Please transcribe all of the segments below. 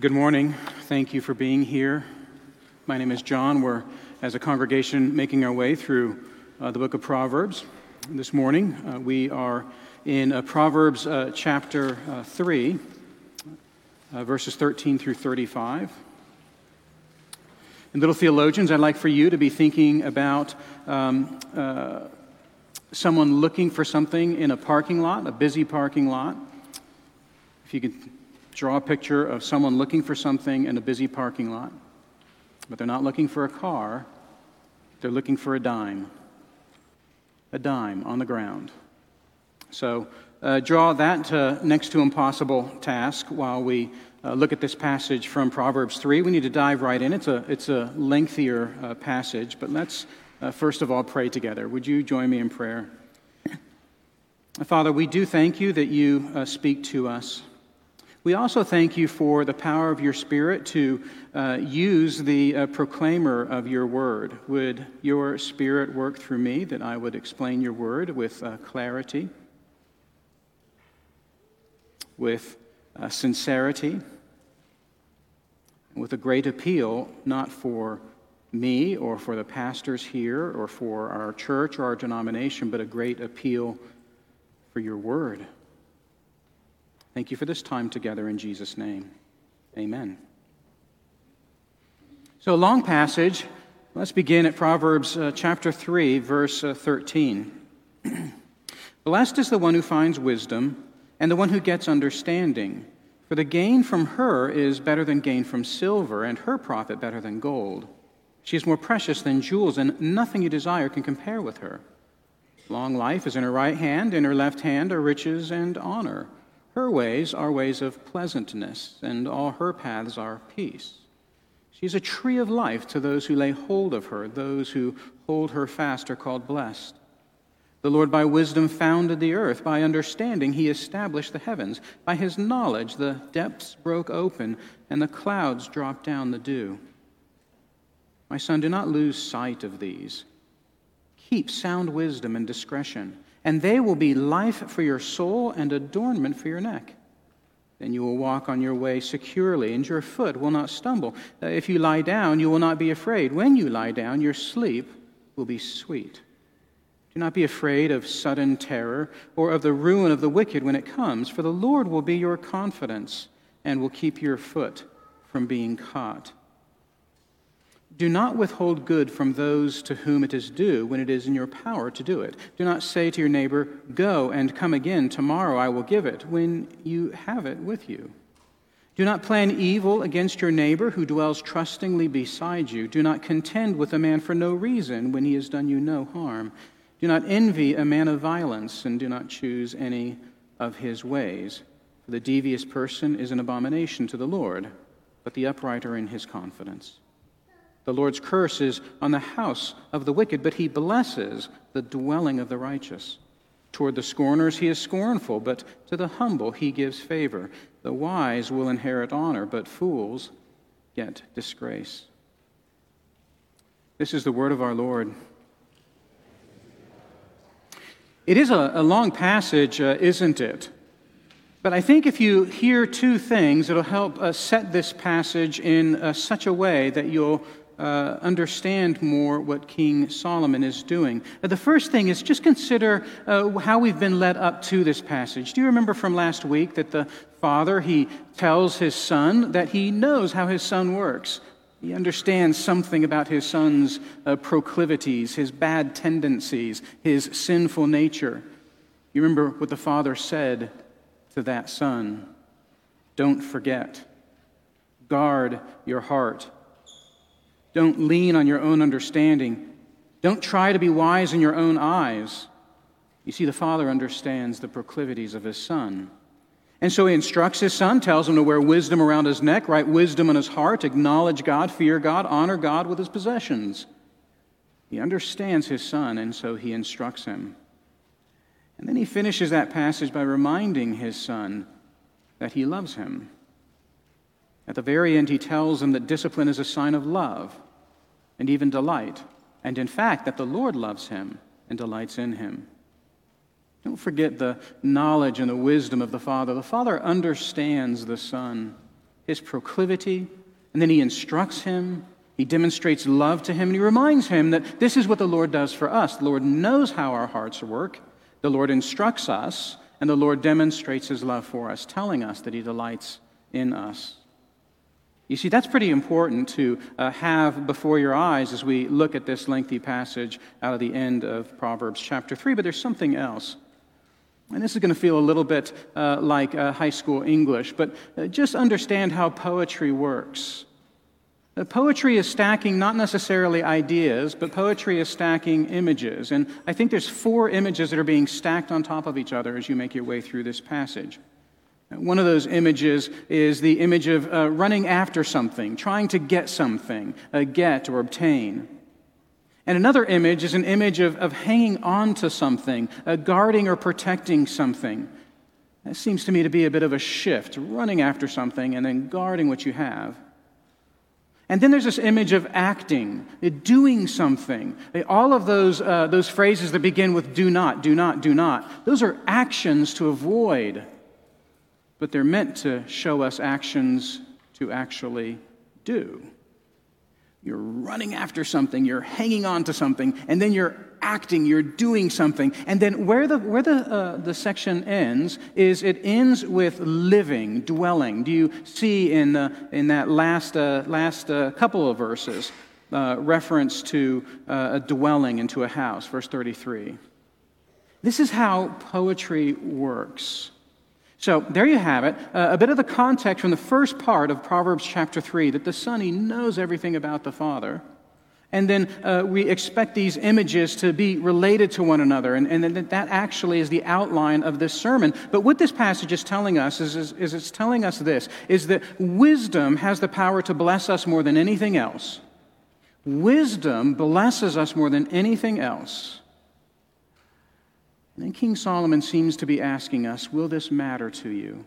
Good morning. Thank you for being here. My name is John. We're, as a congregation, making our way through uh, the book of Proverbs. This morning, uh, we are in uh, Proverbs uh, chapter uh, 3, uh, verses 13 through 35. And little theologians, I'd like for you to be thinking about um, someone looking for something in a parking lot, a busy parking lot. If you could draw a picture of someone looking for something in a busy parking lot, but they're not looking for a car, they're looking for a dime. A dime on the ground. So uh, draw that uh, next to impossible task while we uh, look at this passage from Proverbs 3. We need to dive right in. It's a, it's a lengthier uh, passage, but let's uh, first of all pray together. Would you join me in prayer? Father, we do thank you that you speak to us. We also thank you for the power of your Spirit to uh, use the uh, proclaimer of your word. Would your Spirit work through me that I would explain your word with uh, clarity, with uh, sincerity, with a great appeal, not for me or for the pastors here or for our church or our denomination, but a great appeal for your word. Thank you for this time together in Jesus' name. Amen. So, a long passage. Let's begin at Proverbs uh, chapter 3, verse uh, 13. Blessed is the one who finds wisdom and the one who gets understanding. For the gain from her is better than gain from silver, and her profit better than gold. She is more precious than jewels, and nothing you desire can compare with her. Long life is in her right hand, in her left hand are riches and honor. Her ways are ways of pleasantness, and all her paths are peace. She is a tree of life to those who lay hold of her. Those who hold her fast are called blessed. The Lord by wisdom founded the earth. By understanding, he established the heavens. By his knowledge, the depths broke open, and the clouds dropped down the dew. My son, do not lose sight of these. Keep sound wisdom and discretion and they will be life for your soul and adornment for your neck. Then you will walk on your way securely, and your foot will not stumble. Uh, if you lie down, you will not be afraid. When you lie down, your sleep will be sweet. Do not be afraid of sudden terror or of the ruin of the wicked when it comes, for the Lord will be your confidence and will keep your foot from being caught. Do not withhold good from those to whom it is due when it is in your power to do it. Do not say to your neighbor, Go and come again, tomorrow I will give it, when you have it with you. Do not plan evil against your neighbor who dwells trustingly beside you. Do not contend with a man for no reason when he has done you no harm. Do not envy a man of violence, and do not choose any of his ways. For the devious person is an abomination to the Lord, but the upright are in his confidence. The Lord's curse is on the house of the wicked, but he blesses the dwelling of the righteous. Toward the scorners he is scornful, but to the humble he gives favor. The wise will inherit honor, but fools get disgrace. This is the word of our Lord. It is a, a long passage, uh, isn't it? But I think if you hear two things, it'll help uh, set this passage in uh, such a way that you'll uh, understand more what King Solomon is doing. The first thing is just consider uh, how we've been led up to this passage. Do you remember from last week that the father he tells his son that he knows how his son works? He understands something about his son's uh, proclivities, his bad tendencies, his sinful nature. You remember what the father said to that son Don't forget, guard your heart don't lean on your own understanding. Don't try to be wise in your own eyes. You see, the father understands the proclivities of his son. And so he instructs his son, tells him to wear wisdom around his neck, write wisdom in his heart, acknowledge God, fear God, honor God with his possessions. He understands his son, and so he instructs him. And then he finishes that passage by reminding his son that he loves him. At the very end, he tells him that discipline is a sign of love and even delight, and in fact, that the Lord loves him and delights in him. Don't forget the knowledge and the wisdom of the Father. The Father understands the Son. his proclivity, and then he instructs him. He demonstrates love to him, and he reminds him that this is what the Lord does for us. The Lord knows how our hearts work, the Lord instructs us, and the Lord demonstrates his love for us, telling us that he delights in us. You see, that's pretty important to uh, have before your eyes as we look at this lengthy passage out of the end of Proverbs chapter 3, but there's something else. And this is going to feel a little bit uh, like uh, high school English, but uh, just understand how poetry works. Uh, poetry is stacking not necessarily ideas, but poetry is stacking images. And I think there's four images that are being stacked on top of each other as you make your way through this passage. One of those images is the image of uh, running after something, trying to get something, uh, get or obtain. And another image is an image of, of hanging on to something, uh, guarding or protecting something. That seems to me to be a bit of a shift, running after something and then guarding what you have. And then there's this image of acting, uh, doing something. Uh, all of those, uh, those phrases that begin with do not, do not, do not, those are actions to avoid but they're meant to show us actions to actually do. You're running after something, you're hanging on to something, and then you're acting, you're doing something. And then where the, where the, uh, the section ends is it ends with living, dwelling. Do you see in, uh, in that last, uh, last uh, couple of verses uh, reference to uh, a dwelling into a house, verse 33? This is how poetry works. So there you have it, uh, a bit of the context from the first part of Proverbs chapter 3 that the Son, he knows everything about the Father. And then uh, we expect these images to be related to one another. And, and that actually is the outline of this sermon. But what this passage is telling us is, is, is it's telling us this is that wisdom has the power to bless us more than anything else. Wisdom blesses us more than anything else. And then King Solomon seems to be asking us Will this matter to you?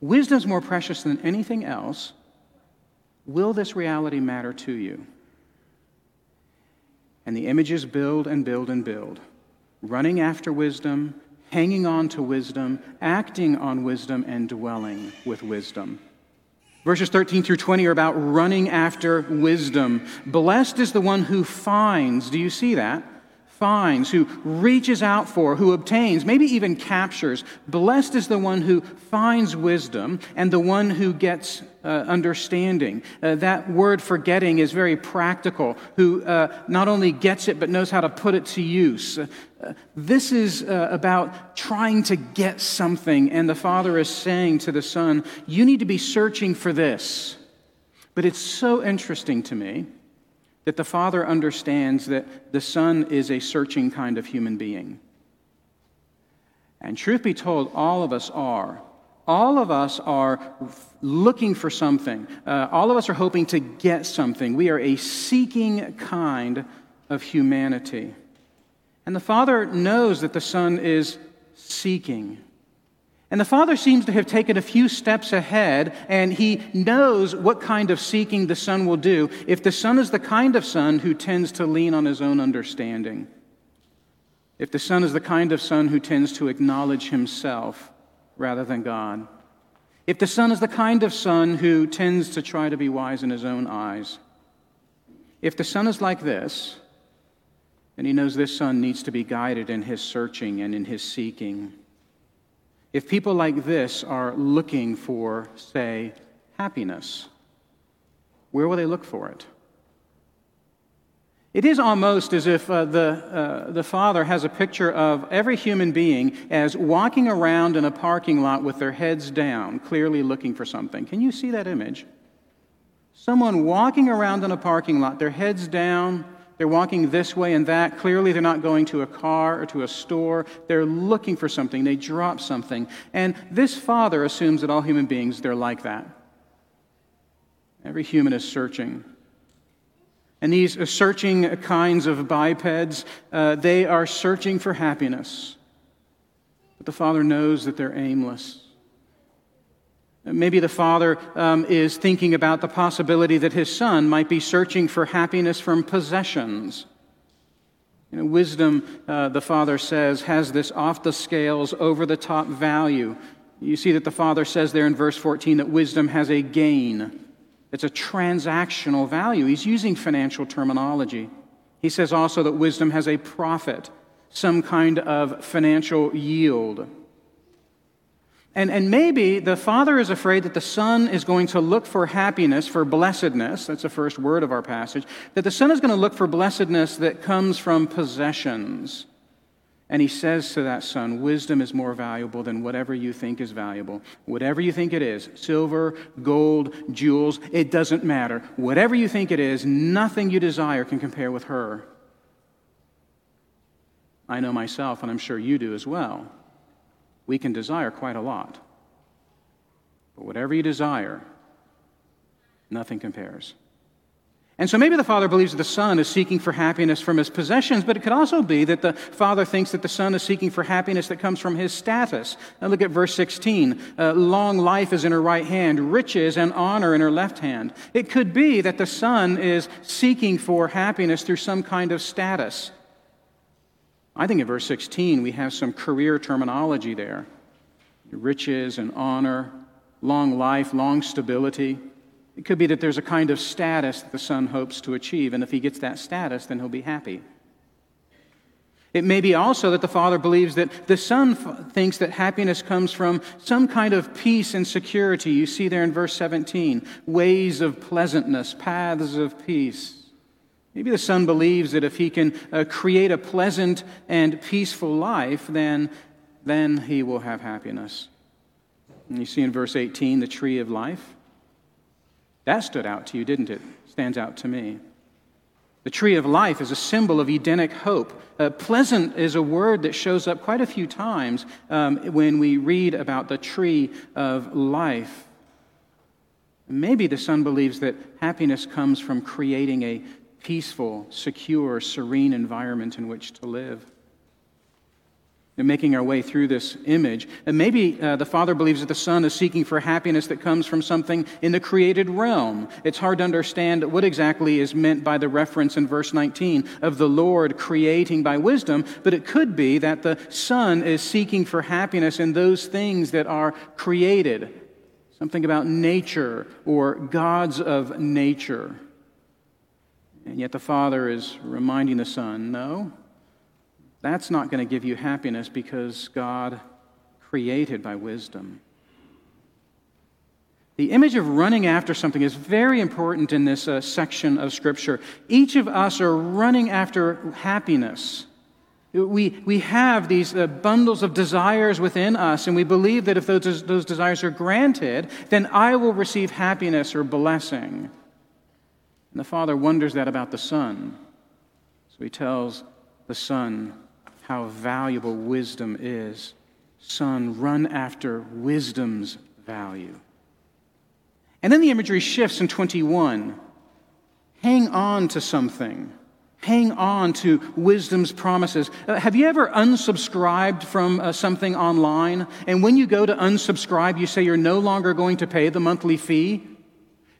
Wisdom's more precious than anything else. Will this reality matter to you? And the images build and build and build, running after wisdom, hanging on to wisdom, acting on wisdom, and dwelling with wisdom. Verses 13 through 20 are about running after wisdom. Blessed is the one who finds. Do you see that? Finds, who reaches out for, who obtains, maybe even captures. Blessed is the one who finds wisdom and the one who gets uh, understanding. Uh, that word for getting is very practical, who uh, not only gets it but knows how to put it to use. Uh, this is uh, about trying to get something, and the Father is saying to the Son, You need to be searching for this. But it's so interesting to me that the Father understands that the Son is a searching kind of human being. And truth be told, all of us are. All of us are looking for something. Uh, all of us are hoping to get something. We are a seeking kind of humanity. And the Father knows that the Son is seeking. And the Father seems to have taken a few steps ahead, and he knows what kind of seeking the Son will do if the Son is the kind of Son who tends to lean on his own understanding. If the Son is the kind of Son who tends to acknowledge himself rather than God. If the Son is the kind of Son who tends to try to be wise in his own eyes. If the Son is like this, then he knows this Son needs to be guided in his searching and in his seeking. If people like this are looking for, say, happiness, where will they look for it? It is almost as if uh, the, uh, the Father has a picture of every human being as walking around in a parking lot with their heads down, clearly looking for something. Can you see that image? Someone walking around in a parking lot, their heads down, they're walking this way and that. Clearly, they're not going to a car or to a store. They're looking for something. They drop something. And this father assumes that all human beings, they're like that. Every human is searching. And these searching kinds of bipeds, uh, they are searching for happiness. But the father knows that they're aimless. Maybe the father um, is thinking about the possibility that his son might be searching for happiness from possessions. You know, wisdom, uh, the father says, has this off the scales, over the top value. You see that the Father says there in verse 14 that wisdom has a gain. It's a transactional value. He's using financial terminology. He says also that wisdom has a profit, some kind of financial yield. And, and maybe the father is afraid that the son is going to look for happiness, for blessedness. That's the first word of our passage. That the son is going to look for blessedness that comes from possessions. And he says to that son, Wisdom is more valuable than whatever you think is valuable. Whatever you think it is silver, gold, jewels, it doesn't matter. Whatever you think it is, nothing you desire can compare with her. I know myself, and I'm sure you do as well. We can desire quite a lot. But whatever you desire, nothing compares. And so maybe the father believes that the son is seeking for happiness from his possessions, but it could also be that the father thinks that the son is seeking for happiness that comes from his status. Now look at verse 16. Uh, long life is in her right hand, riches and honor in her left hand. It could be that the son is seeking for happiness through some kind of status. I think in verse 16 we have some career terminology there riches and honor, long life, long stability. It could be that there's a kind of status that the son hopes to achieve, and if he gets that status, then he'll be happy. It may be also that the father believes that the son f- thinks that happiness comes from some kind of peace and security. You see there in verse 17 ways of pleasantness, paths of peace. Maybe the son believes that if he can uh, create a pleasant and peaceful life, then, then he will have happiness. And you see in verse 18 the tree of life. That stood out to you, didn't it? Stands out to me. The tree of life is a symbol of Edenic hope. Uh, pleasant is a word that shows up quite a few times um, when we read about the tree of life. Maybe the son believes that happiness comes from creating a peaceful, secure, serene environment in which to live and making our way through this image. And maybe uh, the Father believes that the Son is seeking for happiness that comes from something in the created realm. It's hard to understand what exactly is meant by the reference in verse 19 of the Lord creating by wisdom, but it could be that the Son is seeking for happiness in those things that are created. Something about nature or gods of nature. And yet the Father is reminding the Son, no, that's not going to give you happiness because God created by wisdom. The image of running after something is very important in this uh, section of Scripture. Each of us are running after happiness. We, we have these uh, bundles of desires within us, and we believe that if those, those desires are granted, then I will receive happiness or blessing. And the Father wonders that about the Son. So he tells the Son, how valuable wisdom is. Son, run after wisdom's value. And then the imagery shifts in 21. Hang on to something. Hang on to wisdom's promises. Uh, have you ever unsubscribed from uh, something online? And when you go to unsubscribe, you say you're no longer going to pay the monthly fee?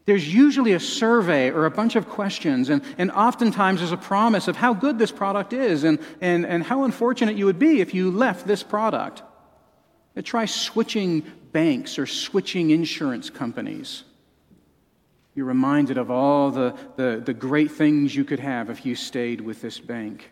There's usually a survey or a bunch of questions, and, and oftentimes there's a promise of how good this product is and, and, and how unfortunate you would be if you left this product. And try switching banks or switching insurance companies. You're reminded of all the, the, the great things you could have if you stayed with this bank.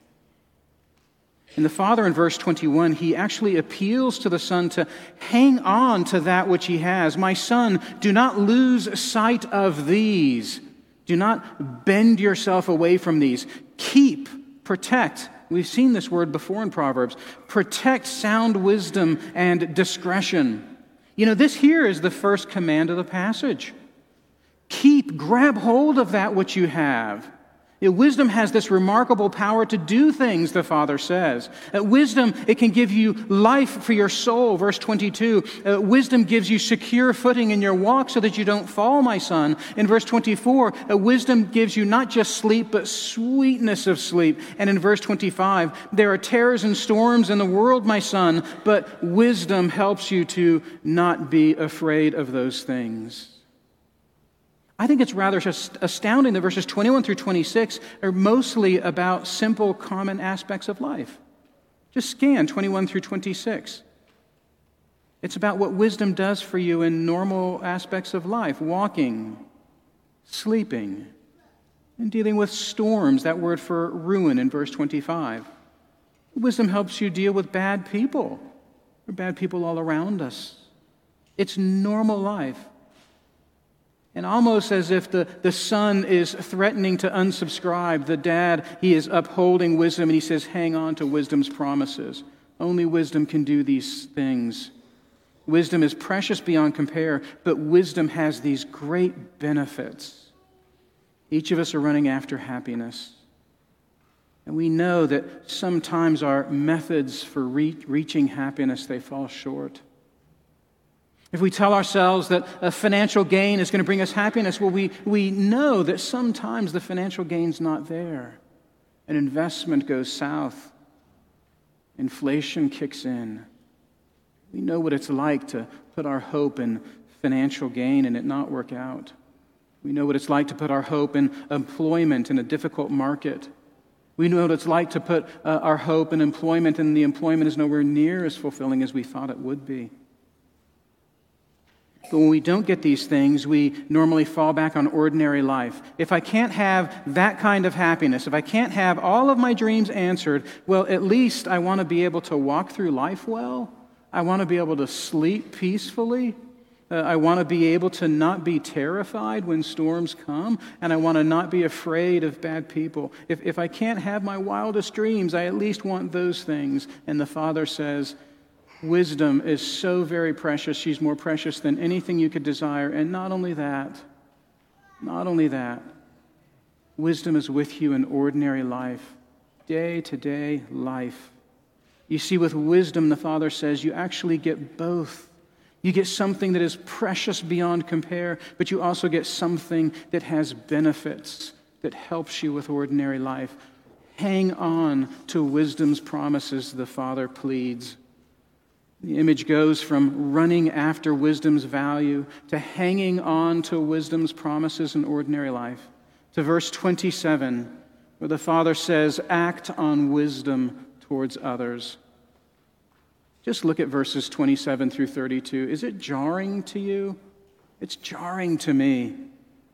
And the Father, in verse 21, he actually appeals to the Son to hang on to that which he has. My Son, do not lose sight of these. Do not bend yourself away from these. Keep, protect. We've seen this word before in Proverbs. Protect sound wisdom and discretion. You know, this here is the first command of the passage. Keep, grab hold of that which you have. Wisdom has this remarkable power to do things, the Father says. Uh, wisdom, it can give you life for your soul, verse 22. Uh, wisdom gives you secure footing in your walk so that you don't fall, my son. In verse 24, uh, wisdom gives you not just sleep, but sweetness of sleep. And in verse 25, there are terrors and storms in the world, my son, but wisdom helps you to not be afraid of those things. I think it's rather just astounding that verses 21 through 26 are mostly about simple, common aspects of life. Just scan 21 through 26. It's about what wisdom does for you in normal aspects of life walking, sleeping, and dealing with storms, that word for ruin in verse 25. Wisdom helps you deal with bad people, or bad people all around us. It's normal life. And almost as if the, the son is threatening to unsubscribe, the dad, he is upholding wisdom and he says, Hang on to wisdom's promises. Only wisdom can do these things. Wisdom is precious beyond compare, but wisdom has these great benefits. Each of us are running after happiness. And we know that sometimes our methods for re- reaching happiness they fall short. If we tell ourselves that a financial gain is going to bring us happiness, well, we, we know that sometimes the financial gain's not there. An investment goes south, inflation kicks in. We know what it's like to put our hope in financial gain and it not work out. We know what it's like to put our hope in employment in a difficult market. We know what it's like to put uh, our hope in employment and the employment is nowhere near as fulfilling as we thought it would be. But when we don't get these things, we normally fall back on ordinary life. If I can't have that kind of happiness, if I can't have all of my dreams answered, well, at least I want to be able to walk through life well. I want to be able to sleep peacefully. Uh, I want to be able to not be terrified when storms come, and I want to not be afraid of bad people. If, if I can't have my wildest dreams, I at least want those things. And the Father says, Wisdom is so very precious. She's more precious than anything you could desire. And not only that, not only that, wisdom is with you in ordinary life, day to day life. You see, with wisdom, the Father says, you actually get both. You get something that is precious beyond compare, but you also get something that has benefits, that helps you with ordinary life. Hang on to wisdom's promises, the Father pleads. The image goes from running after wisdom's value to hanging on to wisdom's promises in ordinary life to verse 27, where the Father says, Act on wisdom towards others. Just look at verses 27 through 32. Is it jarring to you? It's jarring to me.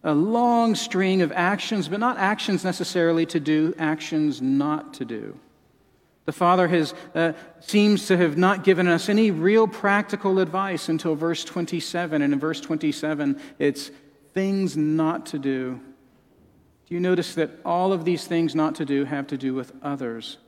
A long string of actions, but not actions necessarily to do, actions not to do. The Father has, uh, seems to have not given us any real practical advice until verse 27. And in verse 27, it's things not to do. Do you notice that all of these things not to do have to do with others?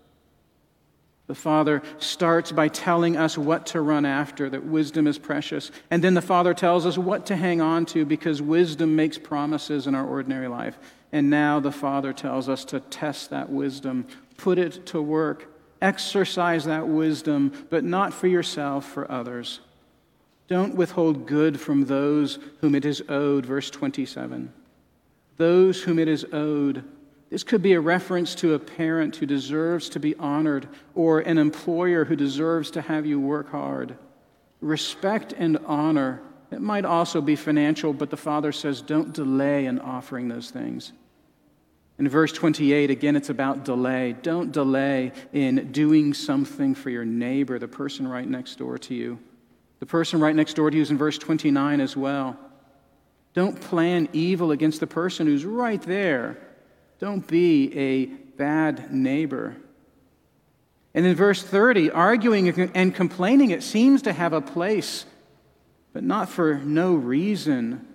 The Father starts by telling us what to run after, that wisdom is precious. And then the Father tells us what to hang on to because wisdom makes promises in our ordinary life. And now the Father tells us to test that wisdom, put it to work Exercise that wisdom, but not for yourself, for others. Don't withhold good from those whom it is owed, verse 27. Those whom it is owed. This could be a reference to a parent who deserves to be honored or an employer who deserves to have you work hard. Respect and honor. It might also be financial, but the Father says don't delay in offering those things. In verse 28, again, it's about delay. Don't delay in doing something for your neighbor, the person right next door to you. The person right next door to you is in verse 29 as well. Don't plan evil against the person who's right there. Don't be a bad neighbor. And in verse 30, arguing and complaining, it seems to have a place, but not for no reason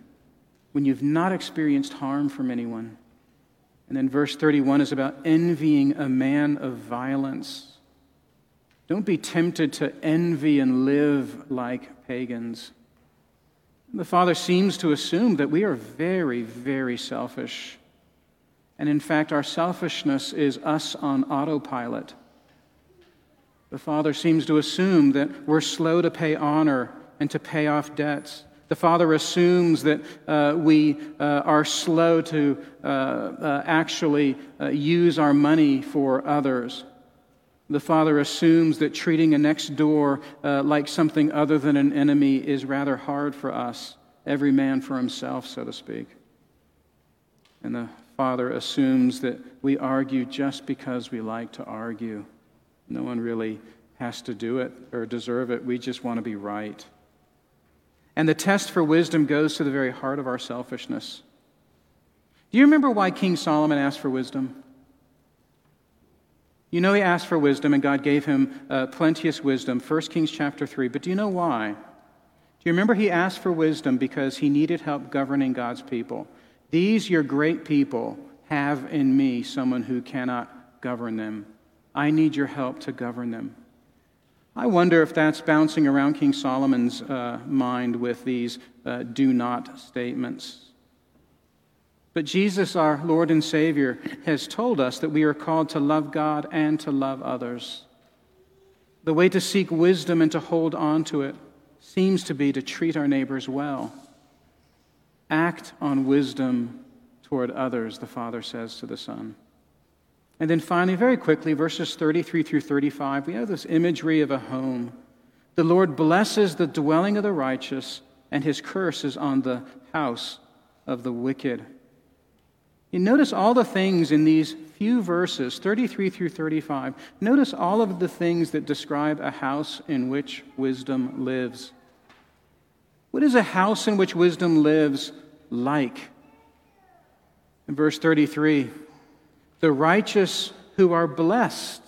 when you've not experienced harm from anyone. And then verse 31 is about envying a man of violence. Don't be tempted to envy and live like pagans. The Father seems to assume that we are very, very selfish. And in fact, our selfishness is us on autopilot. The Father seems to assume that we're slow to pay honor and to pay off debts. The Father assumes that uh, we uh, are slow to uh, uh actually uh, use our money for others. The Father assumes that treating a next door uh, like something other than an enemy is rather hard for us, every man for himself, so to speak. And the Father assumes that we argue just because we like to argue. No one really has to do it or deserve it. We just want to be right. And the test for wisdom goes to the very heart of our selfishness. Do you remember why King Solomon asked for wisdom? You know he asked for wisdom, and God gave him uh, plenteous wisdom, 1 Kings chapter 3. But do you know why? Do you remember he asked for wisdom because he needed help governing God's people? These, your great people, have in me someone who cannot govern them. I need your help to govern them. I wonder if that's bouncing around King Solomon's uh, mind with these uh, do not statements. But Jesus, our Lord and Savior, has told us that we are called to love God and to love others. The way to seek wisdom and to hold on to it seems to be to treat our neighbors well. Act on wisdom toward others, the Father says to the Son. And then finally, very quickly, verses 33 through 35, we have this imagery of a home. The Lord blesses the dwelling of the righteous, and his curse is on the house of the wicked. You notice all the things in these few verses, 33 through 35. Notice all of the things that describe a house in which wisdom lives. What is a house in which wisdom lives like? In verse 33, the righteous who are blessed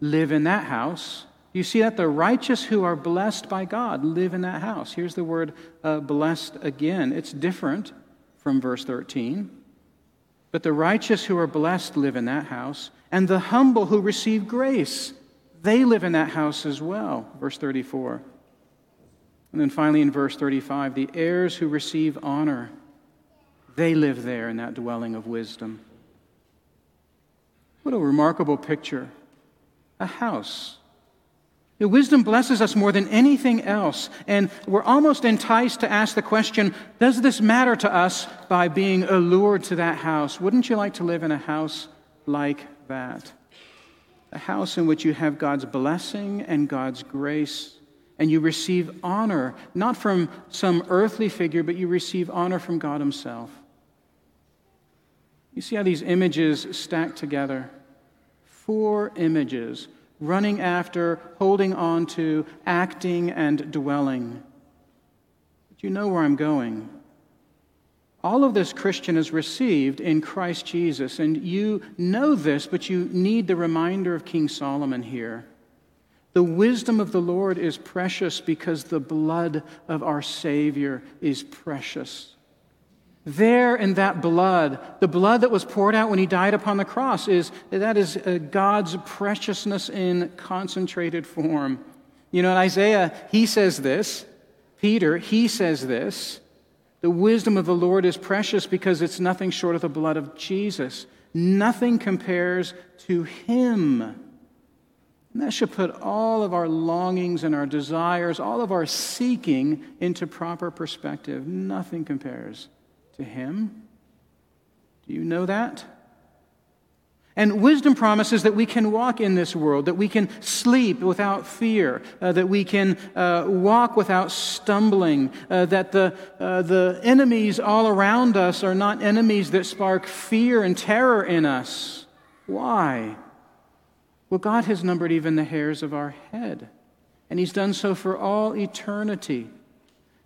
live in that house. You see that the righteous who are blessed by God live in that house. Here's the word uh, blessed again. It's different from verse 13. But the righteous who are blessed live in that house, and the humble who receive grace, they live in that house as well. Verse 34. And then finally in verse 35, the heirs who receive honor, they live there in that dwelling of wisdom. What a remarkable picture. A house the wisdom blesses us more than anything else, and we're almost enticed to ask the question Does this matter to us by being allured to that house? Wouldn't you like to live in a house like that? A house in which you have God's blessing and God's grace, and you receive honor, not from some earthly figure, but you receive honor from God Himself. You see how these images stack together? Four images running after, holding on to, acting, and dwelling. But you know where I'm going. All of this Christian is received in Christ Jesus, and you know this, but you need the reminder of King Solomon here. The wisdom of the Lord is precious because the blood of our Savior is precious. There in that blood, the blood that was poured out when he died upon the cross, is that is uh, God's preciousness in concentrated form. You know, in Isaiah, he says this. Peter, he says this. The wisdom of the Lord is precious because it's nothing short of the blood of Jesus. Nothing compares to him. And that should put all of our longings and our desires, all of our seeking into proper perspective. Nothing compares to Him. Do you know that? And wisdom promises that we can walk in this world, that we can sleep without fear, uh, that we can uh, walk without stumbling, uh, that the, uh, the enemies all around us are not enemies that spark fear and terror in us. Why? Well, God has numbered even the hairs of our head, and He's done so for all eternity.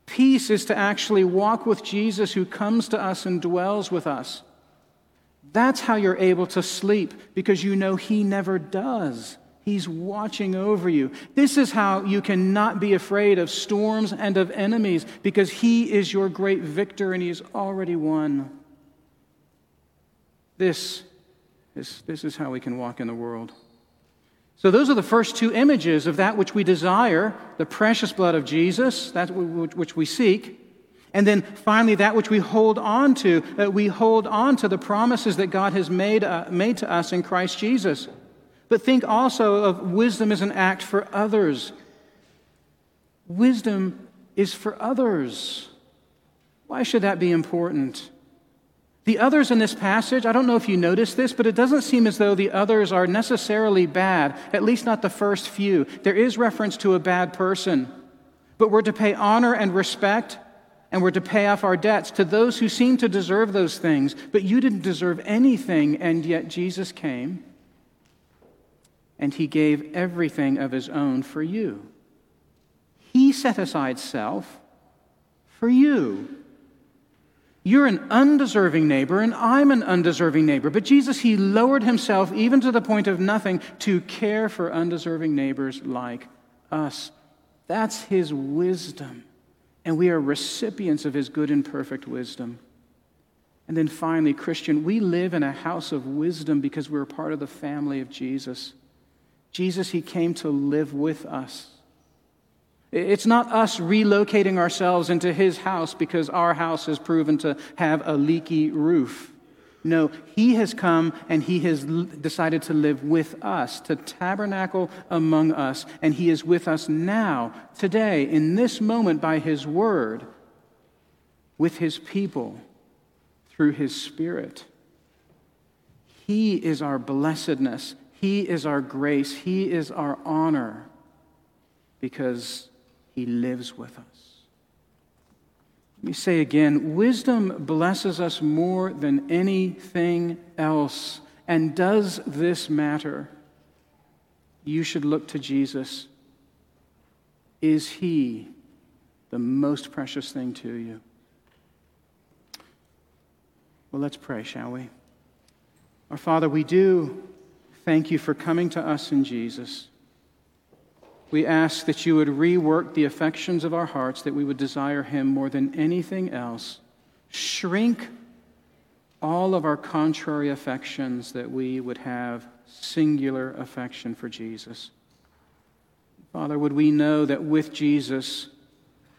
Peace is to actually walk with Jesus who comes to us and dwells with us. That's how you're able to sleep because you know He never does. He's watching over you. This is how you cannot be afraid of storms and of enemies because He is your great victor and He's already won. This is, this is how we can walk in the world. So, those are the first two images of that which we desire the precious blood of Jesus, that which we seek. And then finally, that which we hold on to, that we hold on to the promises that God has made, uh, made to us in Christ Jesus. But think also of wisdom as an act for others. Wisdom is for others. Why should that be important? The others in this passage, I don't know if you noticed this, but it doesn't seem as though the others are necessarily bad, at least not the first few. There is reference to a bad person, but we're to pay honor and respect, and we're to pay off our debts to those who seem to deserve those things. But you didn't deserve anything, and yet Jesus came, and he gave everything of his own for you. He set aside self for you. You're an undeserving neighbor, and I'm an undeserving neighbor. But Jesus, He lowered Himself even to the point of nothing to care for undeserving neighbors like us. That's His wisdom. And we are recipients of His good and perfect wisdom. And then finally, Christian, we live in a house of wisdom because we're part of the family of Jesus. Jesus, He came to live with us. It's not us relocating ourselves into his house because our house has proven to have a leaky roof. No, he has come and he has decided to live with us, to tabernacle among us, and he is with us now, today, in this moment, by his word, with his people, through his spirit. He is our blessedness, he is our grace, he is our honor, because he lives with us. Let me say again wisdom blesses us more than anything else. And does this matter? You should look to Jesus. Is he the most precious thing to you? Well, let's pray, shall we? Our Father, we do thank you for coming to us in Jesus we ask that you would rework the affections of our hearts, that we would desire Him more than anything else. Shrink all of our contrary affections, that we would have singular affection for Jesus. Father, would we know that with Jesus,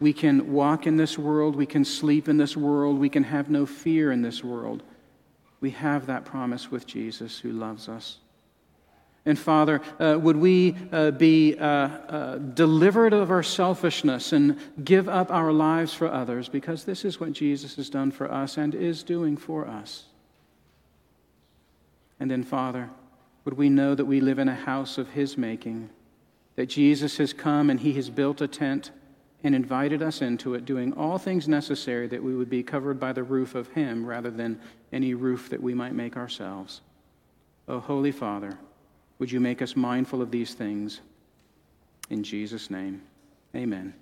we can walk in this world, we can sleep in this world, we can have no fear in this world. We have that promise with Jesus who loves us. And Father, uh, would we uh, be uh, uh, delivered of our selfishness and give up our lives for others because this is what Jesus has done for us and is doing for us. And then, Father, would we know that we live in a house of His making, that Jesus has come and He has built a tent and invited us into it, doing all things necessary that we would be covered by the roof of Him rather than any roof that we might make ourselves. Oh, Holy Father, would you make us mindful of these things? In Jesus' name, amen.